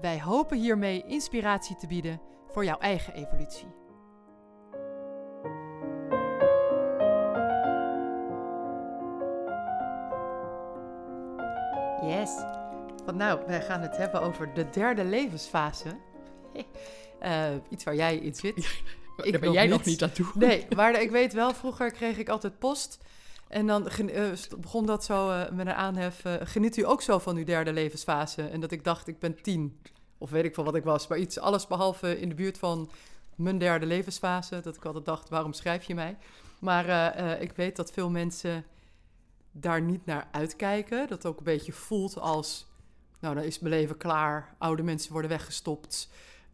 Wij hopen hiermee inspiratie te bieden voor jouw eigen evolutie. Yes. Want nou, wij gaan het hebben over de derde levensfase. Eh, iets waar jij in zit. Daar ben jij nog niet aan toe. Nee, maar ik weet wel, vroeger kreeg ik altijd post. En dan uh, begon dat zo uh, met een aanhef. Uh, geniet u ook zo van uw derde levensfase? En dat ik dacht, ik ben tien. Of weet ik van wat ik was. Maar iets, alles behalve in de buurt van mijn derde levensfase. Dat ik altijd dacht, waarom schrijf je mij? Maar ik weet dat veel mensen daar niet naar uitkijken. Dat ook een beetje voelt als, nou dan is mijn leven klaar. Oude mensen worden weggestopt.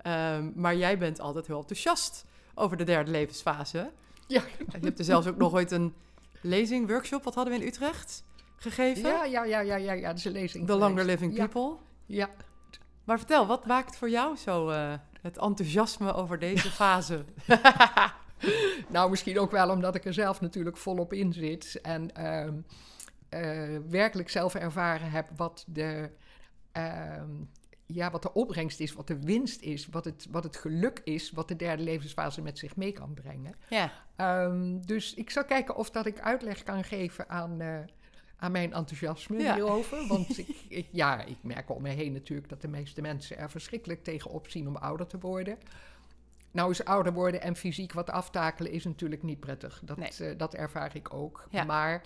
Um, maar jij bent altijd heel enthousiast over de derde levensfase. Ja. Je hebt er zelfs ook nog ooit een lezing, workshop, wat hadden we in Utrecht gegeven? Ja, ja, ja, ja, ja, ja dat is een lezing. The Longer Living People. Ja. Maar vertel, wat maakt voor jou zo uh, het enthousiasme over deze fase? nou, misschien ook wel omdat ik er zelf natuurlijk volop in zit. En uh, uh, werkelijk zelf ervaren heb wat de ehm, ja, wat de opbrengst is, wat de winst is, wat het, wat het geluk is, wat de derde levensfase met zich mee kan brengen. Ja. Um, dus ik zal kijken of dat ik uitleg kan geven aan, uh, aan mijn enthousiasme ja. hierover. Want ik, ik, ja, ik merk om me heen natuurlijk dat de meeste mensen er verschrikkelijk tegenop zien om ouder te worden. Nou is ouder worden en fysiek wat aftakelen is natuurlijk niet prettig. Dat, nee. uh, dat ervaar ik ook. Ja. Maar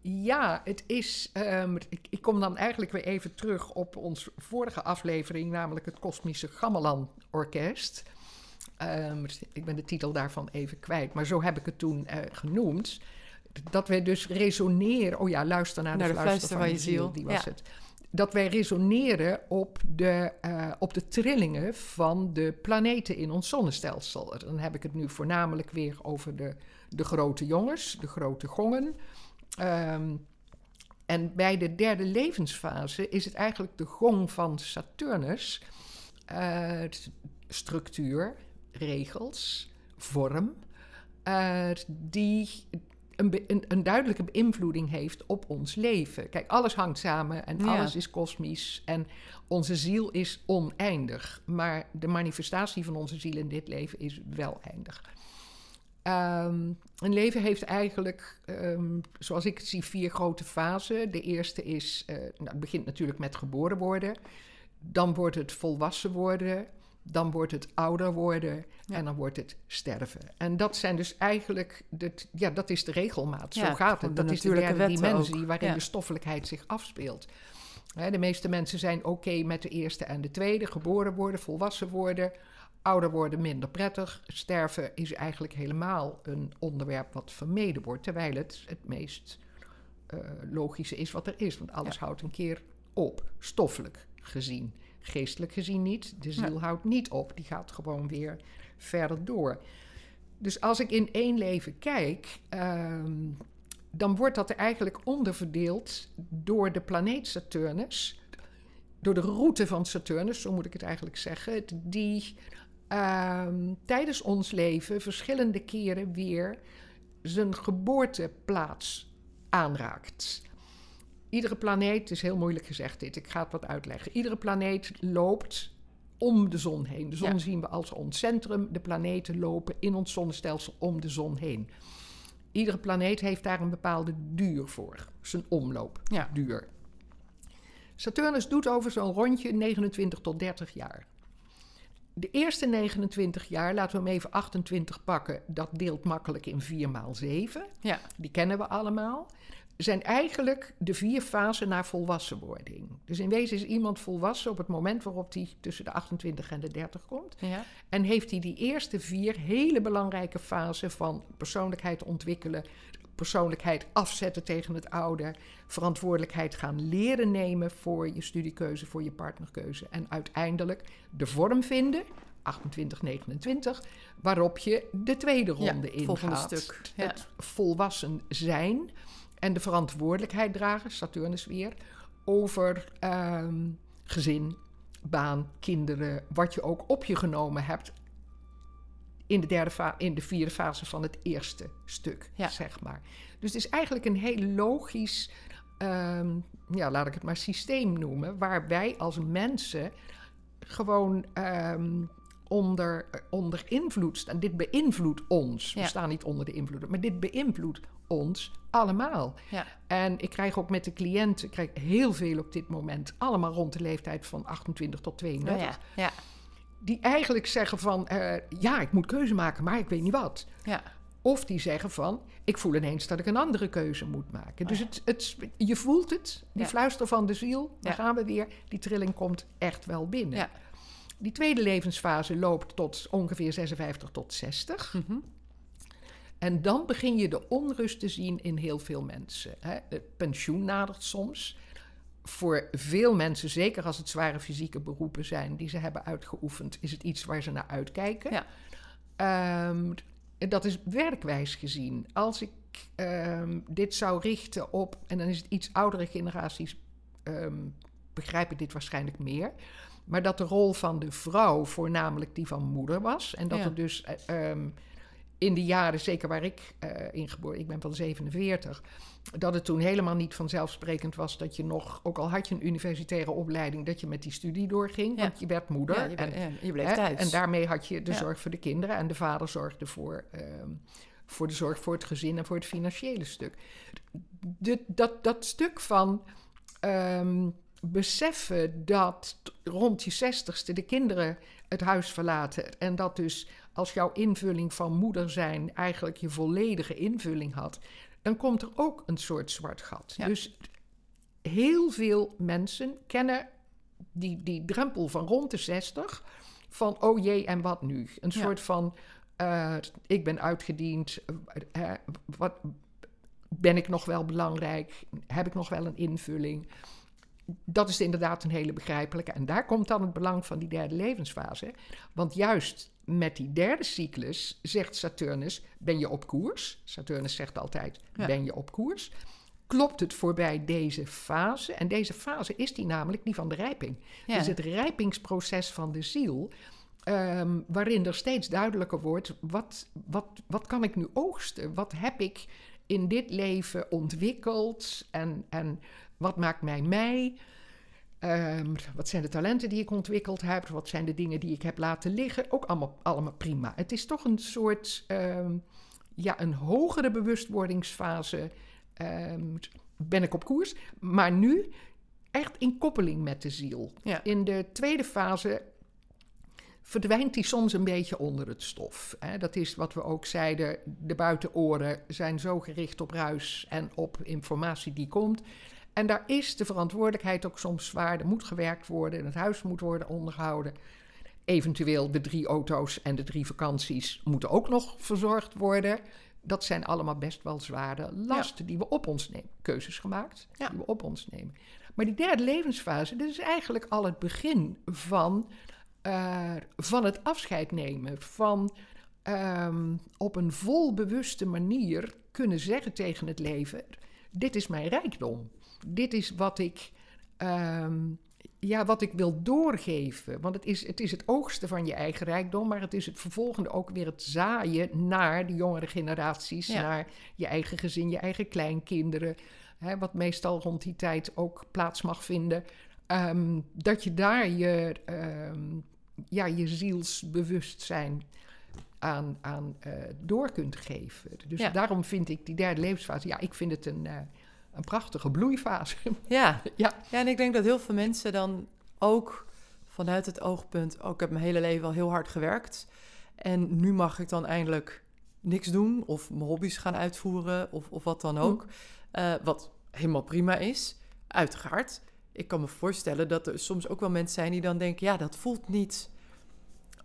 ja, het is. Um, ik, ik, kom dan eigenlijk weer even terug op onze vorige aflevering, namelijk het Kosmische Gamelan Orkest. Um, ik ben de titel daarvan even kwijt, maar zo heb ik het toen uh, genoemd. Dat wij dus resoneren. Oh ja, luister naar de, naar de fluister, fluister van je ziel. ziel die was ja. het. Dat wij resoneren op de, uh, op de trillingen van de planeten in ons zonnestelsel. Dan heb ik het nu voornamelijk weer over de, de grote jongens, de grote gongen. Um, en bij de derde levensfase is het eigenlijk de gong van Saturnus. Uh, structuur, regels, vorm, uh, die een, een, een, duidelijke beïnvloeding heeft op ons leven. Kijk, alles hangt samen en Ja. alles is kosmisch en onze ziel is oneindig. Maar de manifestatie van onze ziel in dit leven is wel eindig. Um, een leven heeft eigenlijk, um, zoals ik het zie, vier grote fasen. De eerste is, uh, nou, het begint natuurlijk met geboren worden. Dan wordt het volwassen worden. Dan wordt het ouder worden. Ja. En dan wordt het sterven. En dat zijn dus eigenlijk, de, ja, dat is de regelmaat. Ja, Zo gaat het. de Dat is de derde dimensie ook. waarin Ja. de stoffelijkheid zich afspeelt. Hè, de meeste mensen zijn oké okay met de eerste en de tweede. Geboren worden, volwassen worden ouder worden minder prettig. Sterven is eigenlijk helemaal een onderwerp wat vermeden wordt, terwijl het het meest uh, logische is wat er is. Want alles ja. houdt een keer op, stoffelijk gezien. Geestelijk gezien niet. De ziel ja. houdt niet op, die gaat gewoon weer verder door. Dus als ik in één leven kijk, um, dan wordt dat eigenlijk onderverdeeld door de planeet Saturnus. Door de route van Saturnus, zo moet ik het eigenlijk zeggen, die um, tijdens ons leven verschillende keren weer zijn geboorteplaats aanraakt. Iedere planeet, is heel moeilijk gezegd dit, ik ga het wat uitleggen. Iedere planeet loopt om de zon heen. De zon ja. zien we als ons centrum, de planeten lopen in ons zonnestelsel om de zon heen. Iedere planeet heeft daar een bepaalde duur voor, zijn omloopduur. Ja. Saturnus doet over zo'n rondje 29 tot 30 jaar. De eerste 29 jaar, laten we hem even 28 pakken, dat deelt makkelijk in 4 maal 7. Ja. Die kennen we allemaal. Zijn eigenlijk de vier fasen naar volwassenwording. Dus in wezen is iemand volwassen op het moment waarop hij tussen de 28 en de 30 komt. Ja. En heeft hij die eerste vier hele belangrijke fasen van persoonlijkheid ontwikkelen, persoonlijkheid afzetten tegen het oude. Verantwoordelijkheid gaan leren nemen voor je studiekeuze, voor je partnerkeuze. En uiteindelijk de vorm vinden, 28, 29, waarop je de tweede ronde ja, volgende ingaat. stuk. Ja. Het volwassen zijn en de verantwoordelijkheid dragen, Saturnus weer, over ehm, gezin, baan, kinderen, wat je ook op je genomen hebt in de, derde fa- in de vierde fase van het eerste stuk, Ja. zeg maar. Dus het is eigenlijk een heel logisch, ehm, ja, laat ik het maar systeem noemen, waar wij als mensen gewoon ehm, onder, onder invloed staan. Dit beïnvloedt ons. We staan niet onder de invloed, maar dit beïnvloedt ons allemaal. Ja. En ik krijg ook met de cliënten ik krijg heel veel op dit moment, allemaal rond de leeftijd van 28 tot 32 Oh ja, ja, die eigenlijk zeggen van eh, ja, ik moet keuze maken, maar ik weet niet wat. ja. Of die zeggen van ik voel ineens dat ik een andere keuze moet maken. Dus ja. het, het, je voelt het, die Ja. fluister van de ziel, daar Ja. gaan we weer. Die trilling komt echt wel binnen. Ja. Die tweede levensfase loopt tot ongeveer 56 tot 60. Mhm. En dan begin je de onrust te zien in heel veel mensen. Hè. Het pensioen nadert soms. Voor veel mensen, zeker als het zware fysieke beroepen zijn die ze hebben uitgeoefend, is het iets waar ze naar uitkijken. Ja. Ehm, dat is werkwijs gezien. Als ik ehm, dit zou richten op, en dan is het iets oudere generaties, ehm, begrijpen dit waarschijnlijk meer. Maar dat de rol van de vrouw voornamelijk die van moeder was. En dat Ja. er dus eh, in de jaren, zeker waar ik eh in geboren, ik ben van 47, dat het toen helemaal niet vanzelfsprekend was dat je nog, ook al had je een universitaire opleiding, dat je met die studie doorging. Ja. Want je werd moeder. Ja, je, en, je bleef hè, thuis. en daarmee had je de Ja. zorg voor de kinderen en de vader zorgde voor, ehm, voor de zorg voor het gezin en voor het financiële stuk. De, dat, dat stuk van ehm, beseffen dat rond je zestigste de kinderen het huis verlaten en dat dus als jouw invulling van moeder zijn eigenlijk je volledige invulling had, dan komt er ook een soort zwart gat. Ja. Dus heel veel mensen kennen die, die drempel van rond de 60 van oh jee en wat nu? Een Ja. soort van eh, ik ben uitgediend, eh, wat, ben ik nog wel belangrijk? Heb ik nog wel een invulling? Dat is inderdaad een hele begrijpelijke. En daar komt dan het belang van die derde levensfase. Want juist met die derde cyclus zegt Saturnus: ben je op koers? Saturnus zegt altijd: Ja. ben je op koers? Klopt het voorbij deze fase? En deze fase is die namelijk die van de rijping. Ja. Dus het rijpingsproces van de ziel, ehm, waarin er steeds duidelijker wordt: wat, wat, wat kan ik nu oogsten? Wat heb ik in dit leven ontwikkeld? En, en wat maakt mij mij? Ehm, wat zijn de talenten die ik ontwikkeld heb? Wat zijn de dingen die ik heb laten liggen? Ook allemaal, allemaal prima. Het is toch een soort, ehm, ja, een hogere bewustwordingsfase. Ehm, ben ik op koers? Maar nu echt in koppeling met de ziel. Ja. In de tweede fase verdwijnt die soms een beetje onder het stof. Hè? Dat is wat we ook zeiden, de buitenoren zijn zo gericht op ruis en op informatie die komt. En daar is de verantwoordelijkheid ook soms zwaar. Er moet gewerkt worden, het huis moet worden onderhouden. Eventueel de drie auto's en de drie vakanties moeten ook nog verzorgd worden. Dat zijn allemaal best wel zware lasten die we op ons nemen. Keuzes gemaakt, Ja. die we op ons nemen. Maar die derde levensfase, dit is eigenlijk al het begin van, eh, van het afscheid nemen. Van ehm, op een vol bewuste manier kunnen zeggen tegen het leven: Dit is mijn rijkdom. Dit is wat ik, ehm, ja, wat ik wil doorgeven. Want het is, het is het oogsten van je eigen rijkdom, maar het is het vervolgende ook weer het zaaien naar de jongere generaties, Ja. naar je eigen gezin, je eigen kleinkinderen. Hè, wat meestal rond die tijd ook plaats mag vinden. Ehm, dat je daar je, ehm, ja, je zielsbewustzijn aan, aan eh, door kunt geven. Dus Ja. daarom vind ik die derde levensfase, ja, ik vind het een, eh, een prachtige bloeifase. Ja. Ja. ja, en ik denk dat heel veel mensen dan ook vanuit het oogpunt... Oh, ik heb mijn hele leven al heel hard gewerkt... en nu mag ik dan eindelijk niks doen... of mijn hobby's gaan uitvoeren of, of wat dan ook. Eh, wat helemaal prima is, uiteraard. Ik kan me voorstellen dat er soms ook wel mensen zijn die dan denken... ja, dat voelt niet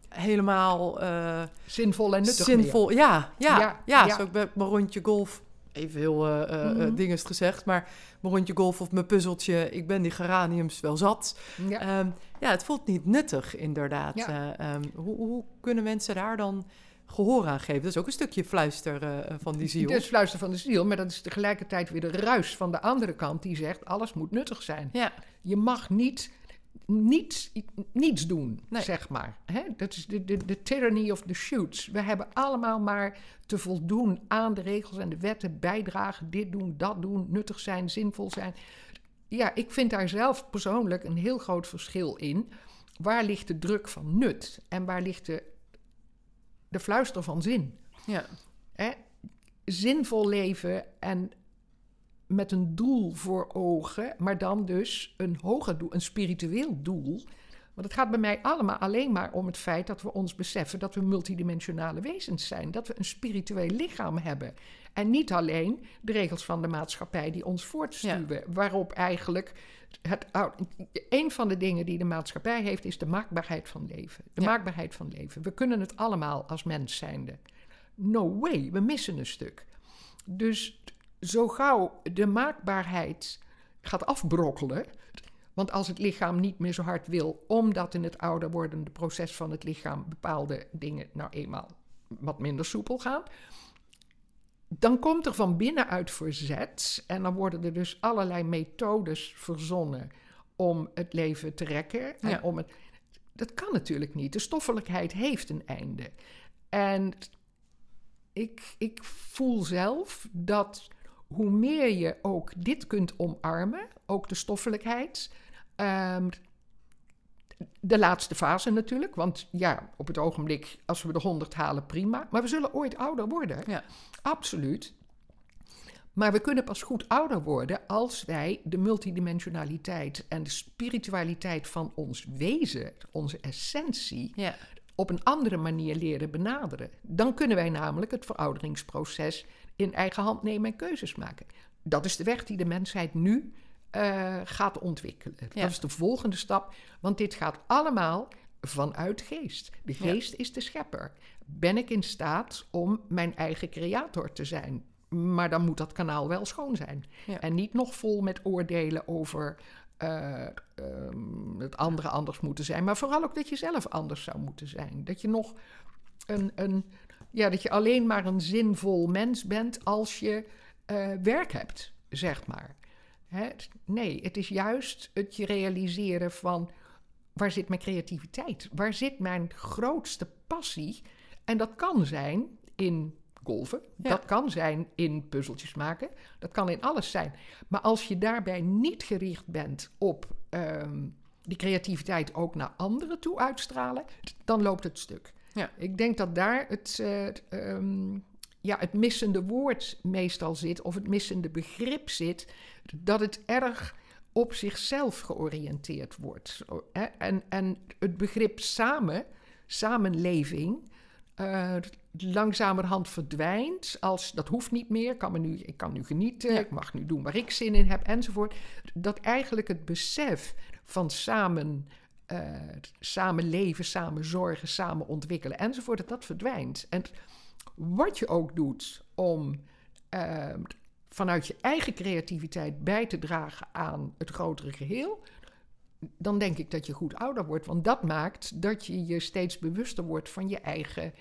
helemaal eh, Zinvol en nuttig meer. zinvol. Ja, ja, ja, Ja, ja. Zo ik ben mijn rondje golf even heel uh, uh, Mhm. dingest gezegd, maar mijn rondje golf of mijn puzzeltje, ik ben die geraniums wel zat. Ja. Ehm, ja, het voelt niet nuttig, inderdaad. Ja. Eh, ehm, hoe, hoe kunnen mensen daar dan gehoor aan geven? Dat is ook een stukje fluister eh, van die ziel. Dat is fluister van de ziel, maar dat is tegelijkertijd weer de ruis van de andere kant die zegt: alles moet nuttig zijn. Ja, Je mag niet niets, niets doen, Nee. zeg maar. Hè? Dat is de, de, de tyranny of the shoots. We hebben allemaal maar te voldoen aan de regels en de wetten, bijdragen, dit doen, dat doen, nuttig zijn, zinvol zijn. Ja, ik vind daar zelf persoonlijk een heel groot verschil in. Waar ligt de druk van nut en waar ligt de, de fluister van zin? ja, hè, zinvol leven en met een doel voor ogen, maar dan dus een hoger doel, een spiritueel doel. Want het gaat bij mij allemaal alleen maar om het feit dat we ons beseffen dat we multidimensionale wezens zijn. Dat we een spiritueel lichaam hebben. En niet alleen de regels van de maatschappij die ons voortstuwen. Waarop eigenlijk het, een van de dingen die de maatschappij heeft, is de maakbaarheid van leven. De Ja. maakbaarheid van leven. We kunnen het allemaal als mens zijnde. No way, we missen een stuk. Dus zo gauw de maakbaarheid gaat afbrokkelen. Want als het lichaam niet meer zo hard wil, omdat in het ouder wordende proces van het lichaam bepaalde dingen nou eenmaal wat minder soepel gaan, dan komt er van binnenuit verzet en dan worden er dus allerlei methodes verzonnen om het leven te rekken. En Ja. om het, dat kan natuurlijk niet. De stoffelijkheid heeft een einde. En ik, ik voel zelf dat hoe meer je ook dit kunt omarmen, ook de stoffelijkheid. ehm, de laatste fase natuurlijk, want ja, op het ogenblik, als we de 100 halen, prima. Maar we zullen ooit ouder worden, ja, absoluut. Maar we kunnen pas goed ouder worden als wij de multidimensionaliteit en de spiritualiteit van ons wezen, onze essentie, ja, op een andere manier leren benaderen. Dan kunnen wij namelijk het verouderingsproces in eigen hand nemen en keuzes maken. Dat is de weg die de mensheid nu eh, gaat ontwikkelen. Ja. Dat is de volgende stap, want dit gaat allemaal vanuit geest. De Ja. geest is de schepper. Ben ik in staat om mijn eigen creator te zijn? Maar dan moet dat kanaal wel schoon zijn. Ja. En niet nog vol met oordelen over eh, ehm, het andere anders moeten zijn. Maar vooral ook dat je zelf anders zou moeten zijn. Dat je nog een, een ja, dat je alleen maar een zinvol mens bent als je eh, werk hebt, zeg maar. Hè? Nee, het is juist het je realiseren van waar zit mijn creativiteit? Waar zit mijn grootste passie? En dat kan zijn in golven, Ja. dat kan zijn in puzzeltjes maken, dat kan in alles zijn. Maar als je daarbij niet gericht bent op ehm, die creativiteit ook naar anderen toe uitstralen, dan loopt het stuk. Ja. Ik denk dat daar het, eh, ehm, ja, het missende woord meestal zit, of het missende begrip zit, dat het erg op zichzelf georiënteerd wordt. En, en het begrip samen, samenleving, eh, langzamerhand verdwijnt als dat hoeft niet meer, kan me nu, ik kan nu genieten, Ja. ik mag nu doen waar ik zin in heb enzovoort. Dat eigenlijk het besef van samen, eh, samen leven, samen zorgen, samen ontwikkelen enzovoort, dat dat verdwijnt. En wat je ook doet om eh, vanuit je eigen creativiteit bij te dragen aan het grotere geheel, dan denk ik dat je goed ouder wordt. Want dat maakt dat je je steeds bewuster wordt van je eigen,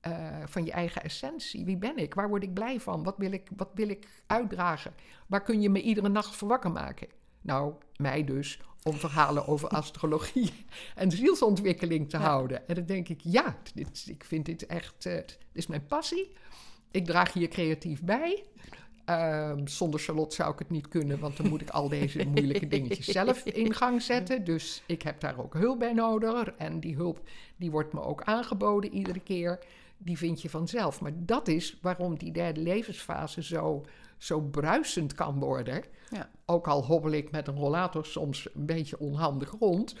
eh, van je eigen essentie. Wie ben ik? Waar word ik blij van? Wat wil ik, wat wil ik uitdragen? Waar kun je me iedere nacht voor wakker maken? Nou, mij dus, om verhalen over astrologie en zielsontwikkeling te Ja. houden. En dan denk ik, ja, dit, ik vind dit echt, eh, dit is mijn passie. Ik draag hier creatief bij. Ehm, zonder Charlotte zou ik het niet kunnen, want dan moet ik al deze moeilijke dingetjes zelf in gang zetten. Dus ik heb daar ook hulp bij nodig. En die hulp die wordt me ook aangeboden iedere keer. Die vind je vanzelf. Maar dat is waarom die derde levensfase zo, zo bruisend kan worden. Ja. Ook al hobbel ik met een rollator soms een beetje onhandig rond.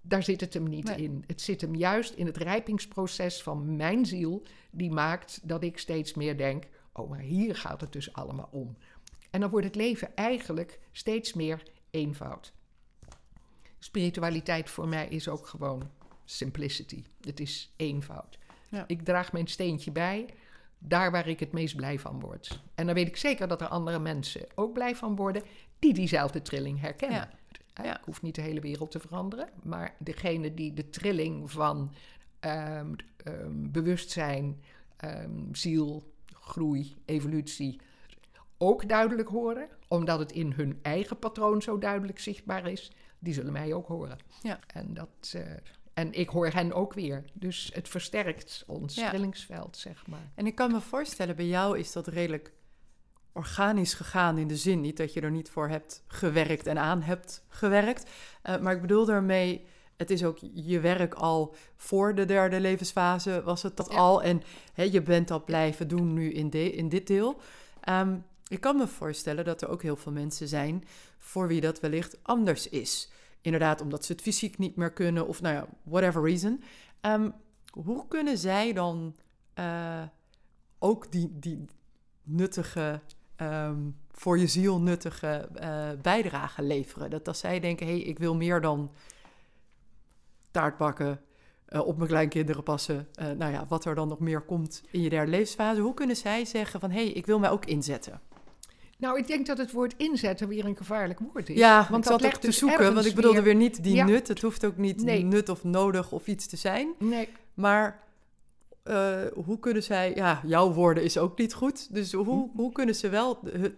Daar zit het hem niet Nee. in. Het zit hem juist in het rijpingsproces van mijn ziel. Die maakt dat ik steeds meer denk: oh, maar hier gaat het dus allemaal om. En dan wordt het leven eigenlijk steeds meer eenvoud. Spiritualiteit voor mij is ook gewoon simplicity. Het is eenvoud. Ja. Ik draag mijn steentje bij. Daar waar ik het meest blij van word. En dan weet ik zeker dat er andere mensen ook blij van worden die diezelfde trilling herkennen. Ja. Ik hoef niet de hele wereld te veranderen, maar degene die de trilling van ehm, ehm, bewustzijn, ehm, ziel, groei, evolutie ook duidelijk horen, omdat het in hun eigen patroon zo duidelijk zichtbaar is, die zullen mij ook horen. Ja. En, dat, eh, en ik hoor hen ook weer. Dus het versterkt ons Ja. trillingsveld, zeg maar. En ik kan me voorstellen, bij jou is dat redelijk organisch gegaan in de zin. Niet dat je er niet voor hebt gewerkt en aan hebt gewerkt. Eh, maar ik bedoel daarmee, het is ook je werk al voor de derde levensfase was het dat Ja. al. En je bent dat blijven doen nu in, de, in dit deel. Ehm, ik kan me voorstellen dat er ook heel veel mensen zijn voor wie dat wellicht anders is. Inderdaad, omdat ze het fysiek niet meer kunnen of nou ja, whatever reason. Ehm, hoe kunnen zij dan eh, ook die, die nuttige, ehm, voor je ziel nuttige eh, bijdrage leveren? Dat als zij denken, hé, hey, ik wil meer dan taart bakken, eh, op mijn kleinkinderen passen. nou ja, wat er dan nog meer komt in je derde levensfase. Hoe kunnen zij zeggen van, hé, hey, ik wil mij ook inzetten? Nou, ik denk dat het woord inzetten weer een gevaarlijk woord is. Ja, want dat legt te dus zoeken, want ik bedoelde weer niet die Ja. nut. Het hoeft ook niet Nee. nut of nodig of iets te zijn. Nee, Maar eh, hoe kunnen zij... Ja, jouw woorden is ook niet goed. Dus hoe, hoe kunnen ze wel... het-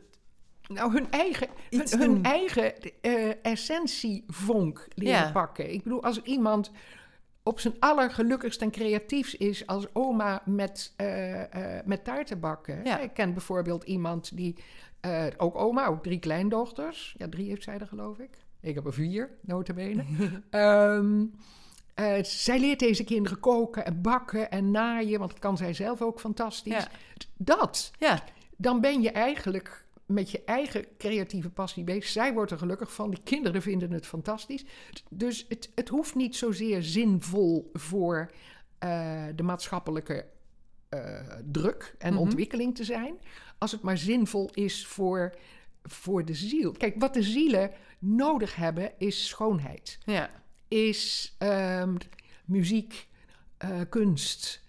nou, hun eigen, hun, hun eigen eh, essentievonk leren Ja. pakken. Ik bedoel, als iemand op zijn allergelukkigst en creatiefst is als oma met, eh, eh, met taarten bakken. Ja. Ik ken bijvoorbeeld iemand die, eh, ook oma, ook drie kleindochters. Ja, drie heeft zij er geloof ik. Ik heb er vier, notabene. Eh, zij leert deze kinderen koken en bakken en naaien, want dat kan zij zelf ook fantastisch. Ja. Dat, ja, dan ben je eigenlijk met je eigen creatieve passie bezig. Zij wordt er gelukkig van, die kinderen vinden het fantastisch. Dus het, het hoeft niet zozeer zinvol voor eh, de maatschappelijke druk en Mhm. ontwikkeling te zijn, als het maar zinvol is voor, voor de ziel. Kijk, wat de zielen nodig hebben is schoonheid ja, is ehm, muziek, eh, kunst,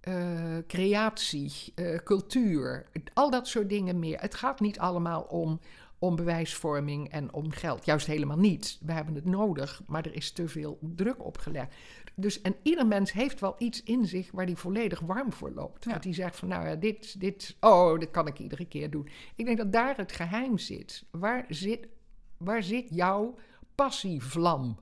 eh, creatie, eh, cultuur, al dat soort dingen meer. Het gaat niet allemaal om, om bewijsvorming en om geld. Juist helemaal niet. We hebben het nodig, maar er is te veel druk opgelegd. Dus, en ieder mens heeft wel iets in zich waar hij volledig warm voor loopt. Ja. Dat hij zegt van, nou ja, dit, dit, oh, dit kan ik iedere keer doen. Ik denk dat daar het geheim zit. Waar zit, waar zit jouw passievlam?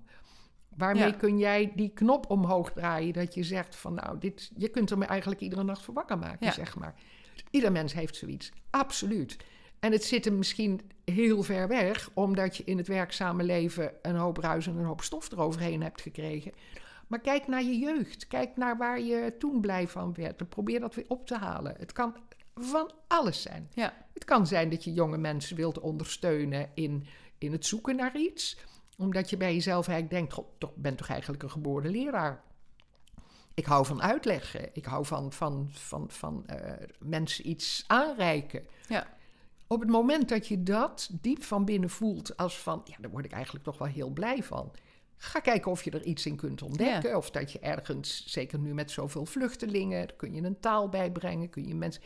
Waarmee Ja. kun jij die knop omhoog draaien dat je zegt van nou, dit, je kunt er me eigenlijk iedere nacht voor wakker maken, Ja. zeg maar. Ieder mens heeft zoiets, absoluut. En het zit hem misschien heel ver weg, omdat je in het werkzame leven een hoop ruis en een hoop stof eroverheen hebt gekregen. Maar kijk naar je jeugd. Kijk naar waar je toen blij van werd. En probeer dat weer op te halen. Het kan van alles zijn. ja, Het kan zijn dat je jonge mensen wilt ondersteunen in, in het zoeken naar iets. Omdat je bij jezelf eigenlijk denkt, god, toch ben toch eigenlijk een geboren leraar. Ik hou van uitleggen. Ik hou van, van, van, van eh, mensen iets aanreiken. ja, Op het moment dat je dat diep van binnen voelt als van, ja, daar word ik eigenlijk toch wel heel blij van. Ga kijken of je er iets in kunt ontdekken. Of dat je ergens, zeker nu met zoveel vluchtelingen, daar kun je een taal bijbrengen, kun je mensen.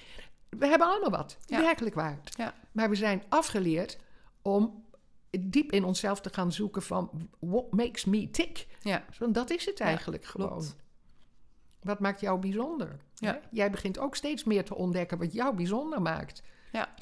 We hebben allemaal wat, Ja. werkelijk waar. ja, Maar we zijn afgeleerd om diep in onszelf te gaan zoeken van what makes me tick. ja, Want dat is het eigenlijk gewoon. klopt. Wat maakt jou bijzonder? Jij begint ook steeds meer te ontdekken wat jou bijzonder maakt. ja,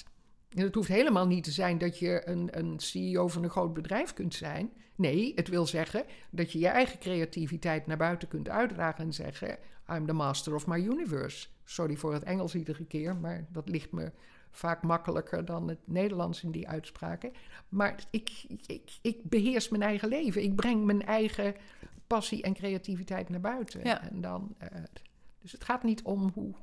En het hoeft helemaal niet te zijn dat je een, een CEO van een groot bedrijf kunt zijn. Nee, het wil zeggen dat je je eigen creativiteit naar buiten kunt uitdragen en zeggen: I'm the master of my universe. Sorry voor het Engels iedere keer, maar dat ligt me vaak makkelijker dan het Nederlands in die uitspraken. Maar ik, ik, ik beheers mijn eigen leven. Ik breng mijn eigen passie en creativiteit naar buiten. Ja. En dan, eh, dus het gaat niet om hoe.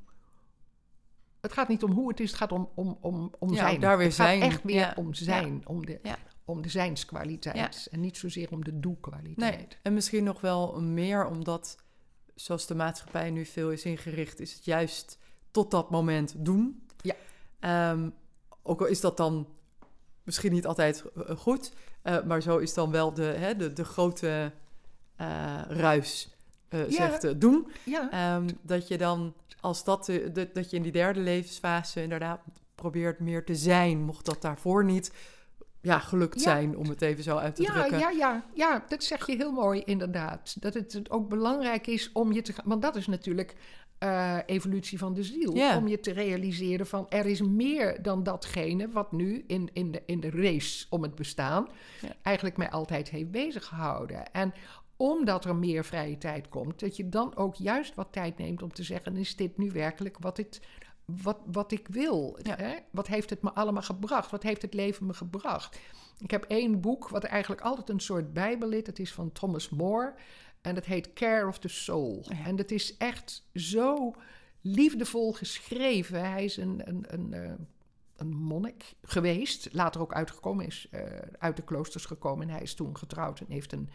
Het gaat niet om hoe het is, het gaat om, om, om, om Ja, zijn. daar weer het gaat zijn. echt weer Ja. om zijn, om, de. Om de zijnskwaliteit. En niet zozeer om de doelkwaliteit. Nee, en misschien nog wel meer omdat, zoals de maatschappij nu veel is ingericht, is het juist tot dat moment doen. Ja. Ehm, ook al is dat dan misschien niet altijd eh, goed, eh, maar zo is dan wel de, hè, de, de grote eh, ruis Ja. zegt doen. Ja, Ehm, dat je dan, als dat, dat, dat je in die derde levensfase inderdaad probeert meer te zijn, mocht dat daarvoor niet ja, gelukt Ja. zijn, om het even zo uit te ja, drukken. ja, ja, ja, dat zeg je heel mooi inderdaad. Dat het ook belangrijk is om je te gaan... Want dat is natuurlijk eh, evolutie van de ziel. Om je te realiseren van er is meer dan datgene... wat nu in, in, de, in de race om het bestaan... Eigenlijk mij altijd heeft bezig gehouden. En omdat er meer vrije tijd komt... dat je dan ook juist wat tijd neemt om te zeggen... is dit nu werkelijk wat het... Wat, wat ik wil. Ja. Hè? Wat heeft het me allemaal gebracht? Wat heeft het leven me gebracht? Ik heb één boek wat eigenlijk altijd een soort bijbel is. Het is van Thomas More. En dat heet Care of the Soul. Ja. En dat is echt zo liefdevol geschreven. Hij is een, een, een, eh, een monnik geweest. Later ook uitgekomen is, eh, uit de kloosters gekomen. En hij is toen getrouwd en heeft een,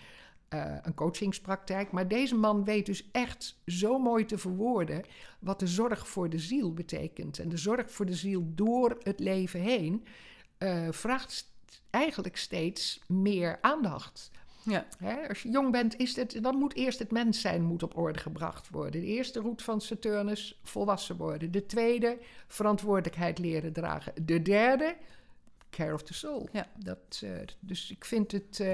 eh, een coachingspraktijk. Maar deze man weet dus echt zo mooi te verwoorden wat de zorg voor de ziel betekent. En de zorg voor de ziel door het leven heen eh, vraagt eigenlijk steeds meer aandacht. Ja. Hè, als je jong bent, is het, dan moet eerst het mens zijn moet op orde gebracht worden. De eerste route van Saturnus, volwassen worden. De tweede, verantwoordelijkheid leren dragen. De derde, care of the soul. Ja. Dat, eh, dus ik vind het... eh,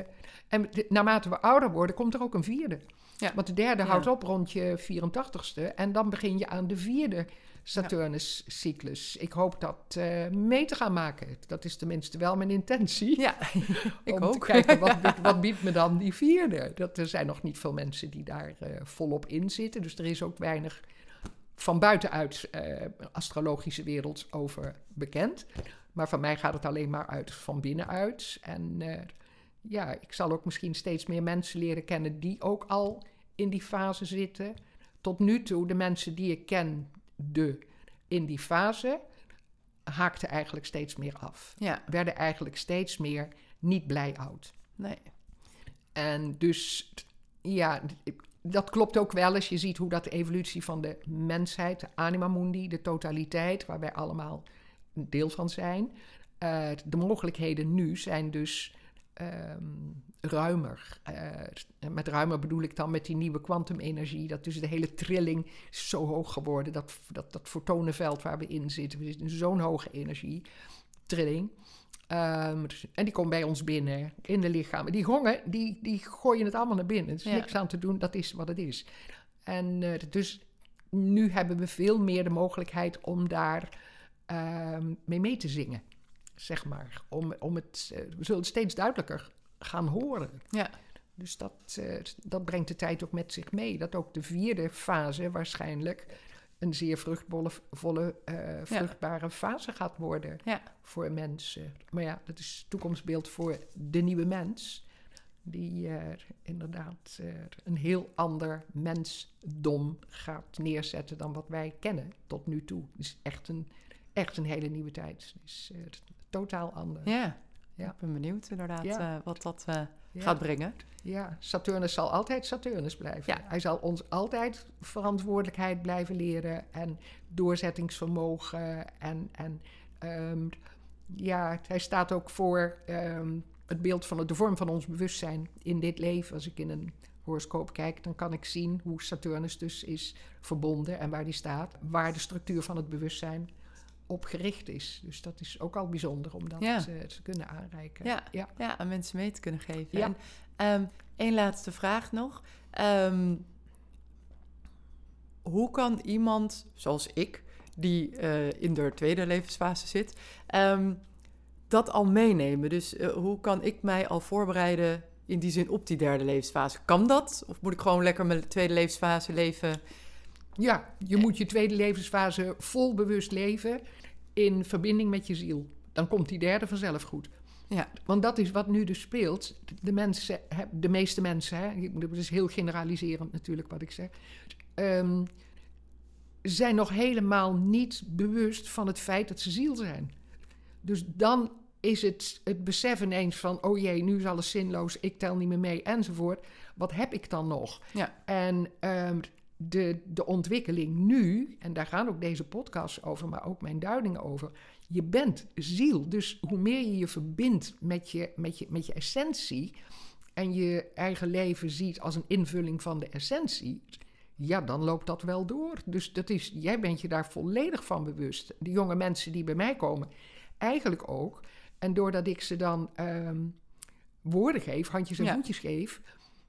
en de- naarmate we ouder worden, komt er ook een vierde. Ja. Want de derde Ja. houdt op rond je 84ste. En dan begin je aan de vierde Saturnus-cyclus. Ik hoop dat eh, mee te gaan maken. Dat is tenminste wel mijn intentie. Ja, ik om ook. te kijken, wat, biedt- wat biedt me dan die vierde? Dat, er zijn nog niet veel mensen die daar volop in zitten. Dus er is ook weinig van buitenuit astrologische wereld over bekend. Maar van mij gaat het alleen maar uit van binnenuit. En eh, ja, ik zal ook misschien steeds meer mensen leren kennen die ook al in die fase zitten. Tot nu toe, de mensen die ik ken de, in die fase, haakten eigenlijk steeds meer af. Ja, Werden eigenlijk steeds meer niet blij oud. nee. En dus, ja, dat klopt ook wel als je ziet hoe dat de evolutie van de mensheid, de anima mundi, de totaliteit, waar wij allemaal een deel van zijn. eh, de mogelijkheden nu zijn dus ehm, ruimer. Eh, met ruimer bedoel ik dan met die nieuwe kwantumenergie. Dat dus de hele trilling is zo hoog geworden. Dat, dat, dat fotonenveld waar we in zitten. We zitten in zo'n hoge energie. Trilling. Ehm, en die komt bij ons binnen, in de lichamen. Die gongen, die, die gooien het allemaal naar binnen. Er is Ja. niks aan te doen, dat is wat het is. En eh, dus nu hebben we veel meer de mogelijkheid om daar mee mee te zingen, zeg maar. Om, om het, eh, we zullen het steeds duidelijker gaan horen. Ja, Dus dat, eh, dat brengt de tijd ook met zich mee. Dat ook de vierde fase waarschijnlijk een zeer vruchtvolle, volle, eh, vruchtbare fase gaat worden ja, voor mensen. Maar ja, dat is het toekomstbeeld voor de nieuwe mens. Die inderdaad een heel ander mensdom gaat neerzetten dan wat wij kennen tot nu toe. Het is echt een, echt een hele nieuwe tijd. Is eh, totaal anders. ja. Ja. Ik ben benieuwd inderdaad Ja. eh, wat dat eh, Ja. gaat brengen. Ja, Saturnus zal altijd Saturnus blijven. Ja. Hij zal ons altijd verantwoordelijkheid blijven leren en doorzettingsvermogen. En, en ehm, ja, hij staat ook voor ehm, het beeld van het, de vorm van ons bewustzijn in dit leven. Als ik in een horoscoop kijk, dan kan ik zien hoe Saturnus dus is verbonden en waar die staat. Waar de structuur van het bewustzijn op gericht is. Dus dat is ook al bijzonder om dat Ja. te kunnen aanreiken. Ja. ja. Ja, aan mensen mee te kunnen geven. Ja. En één laatste vraag nog. Ehm, hoe kan iemand, zoals ik, die eh, in de tweede levensfase zit, ehm, dat al meenemen? Dus eh, hoe kan ik mij al voorbereiden in die zin op die derde levensfase? Kan dat? Of moet ik gewoon lekker mijn tweede levensfase leven? Ja, je moet je tweede levensfase vol bewust leven in verbinding met je ziel. Dan komt die derde vanzelf goed. Ja, Want dat is wat nu dus speelt. De, mensen, de meeste mensen, hè, dat is heel generaliserend natuurlijk wat ik zeg, ehm, zijn nog helemaal niet bewust van het feit dat ze ziel zijn. Dus dan is het het besef ineens van, oh jee, nu is alles zinloos, ik tel niet meer mee enzovoort. Wat heb ik dan nog? ja, En ehm, de, de ontwikkeling nu, en daar gaan ook deze podcasts over, maar ook mijn duidingen over. Je bent ziel. Dus hoe meer je je verbindt met je, met je, met je essentie. en je eigen leven ziet als een invulling van de essentie, ja, dan loopt dat wel door. Dus dat is, jij bent je daar volledig van bewust. De jonge mensen die bij mij komen, eigenlijk ook. En doordat ik ze dan ehm, woorden geef, handjes en Ja. voetjes geef,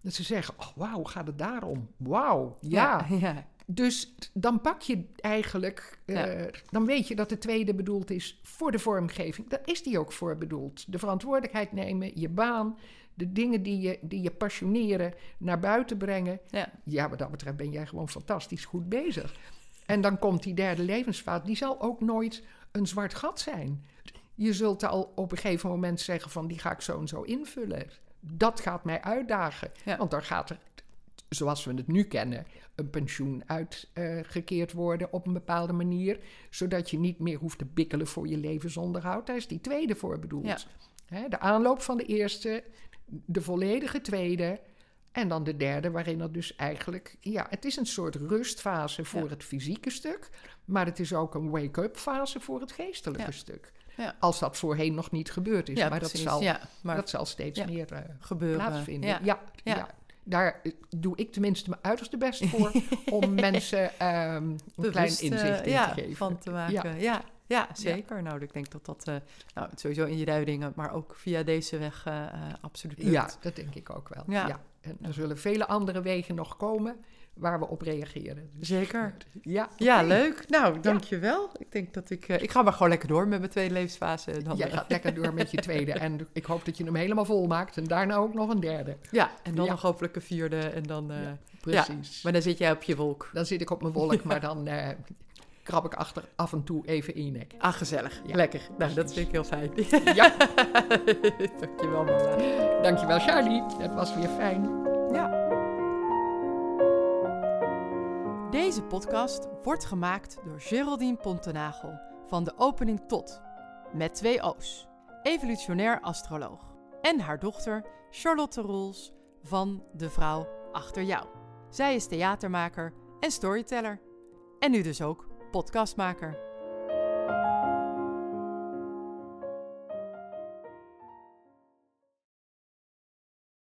dat ze zeggen: Oh, wauw, gaat het daarom? Wauw, ja. ja. Dus dan pak je eigenlijk, eh, dan weet je dat de tweede bedoeld is voor de vormgeving. Daar is die ook voor bedoeld. De verantwoordelijkheid nemen, je baan, de dingen die je, die je passioneren, naar buiten brengen. ja. Ja, wat dat betreft ben jij gewoon fantastisch goed bezig. En dan komt die derde levensfase, die zal ook nooit een zwart gat zijn. Je zult al op een gegeven moment zeggen van die ga ik zo en zo invullen. Dat gaat mij uitdagen. Ja. Want dan gaat er, zoals we het nu kennen, een pensioen uitgekeerd worden op een bepaalde manier. Zodat je niet meer hoeft te bikkelen voor je levensonderhoud. Daar is die tweede voor bedoeld. Ja. Hè, de aanloop van de eerste, de volledige tweede. En dan de derde, waarin er dus eigenlijk... Ja, het is een soort rustfase voor Ja. het fysieke stuk... maar het is ook een wake-up fase voor het geestelijke Ja. stuk. Ja. Als dat voorheen nog niet gebeurd is. ja, maar precies. dat zal, ja, maar dat zal steeds meer eh, gebeuren. plaatsvinden. Ja. Ja. Daar eh, doe ik tenminste mijn uiterste best voor... om mensen ehm, een klein eh, inzicht in ja, te geven. van te maken. Ja, ja, zeker. Nou, ik denk dat dat nou, sowieso in je duidingen, maar ook via deze weg absoluut lukt. Ja, dat denk ik ook wel. Ja. Ja. En er zullen vele andere wegen nog komen waar we op reageren. Dus, Zeker. Ja, Ja, leuk. Nou, dankjewel. Ik denk dat ik... eh, ik ga maar gewoon lekker door met mijn tweede levensfase. en Dan, Jij eh, gaat lekker door met je tweede. En ik hoop dat je hem helemaal vol maakt. En daarna ook nog een derde. ja, en dan Ja. nog hopelijk een vierde. En dan... eh, Ja. Precies. maar dan zit jij op je wolk. Dan zit ik op mijn wolk, maar dan eh, krab ik achter af en toe even in je nek. Ah, gezellig. Ja, lekker. Nou, dat vind ik heel fijn. Ja, Dankjewel, mama. dankjewel Charlie. Het was weer fijn. Deze podcast wordt gemaakt door Geraldine Pontenagel van de opening tot, met twee O's, evolutionair astroloog. En haar dochter Charlotte Roels van De Vrouw Achter Jou. Zij is theatermaker en storyteller. En nu dus ook podcastmaker.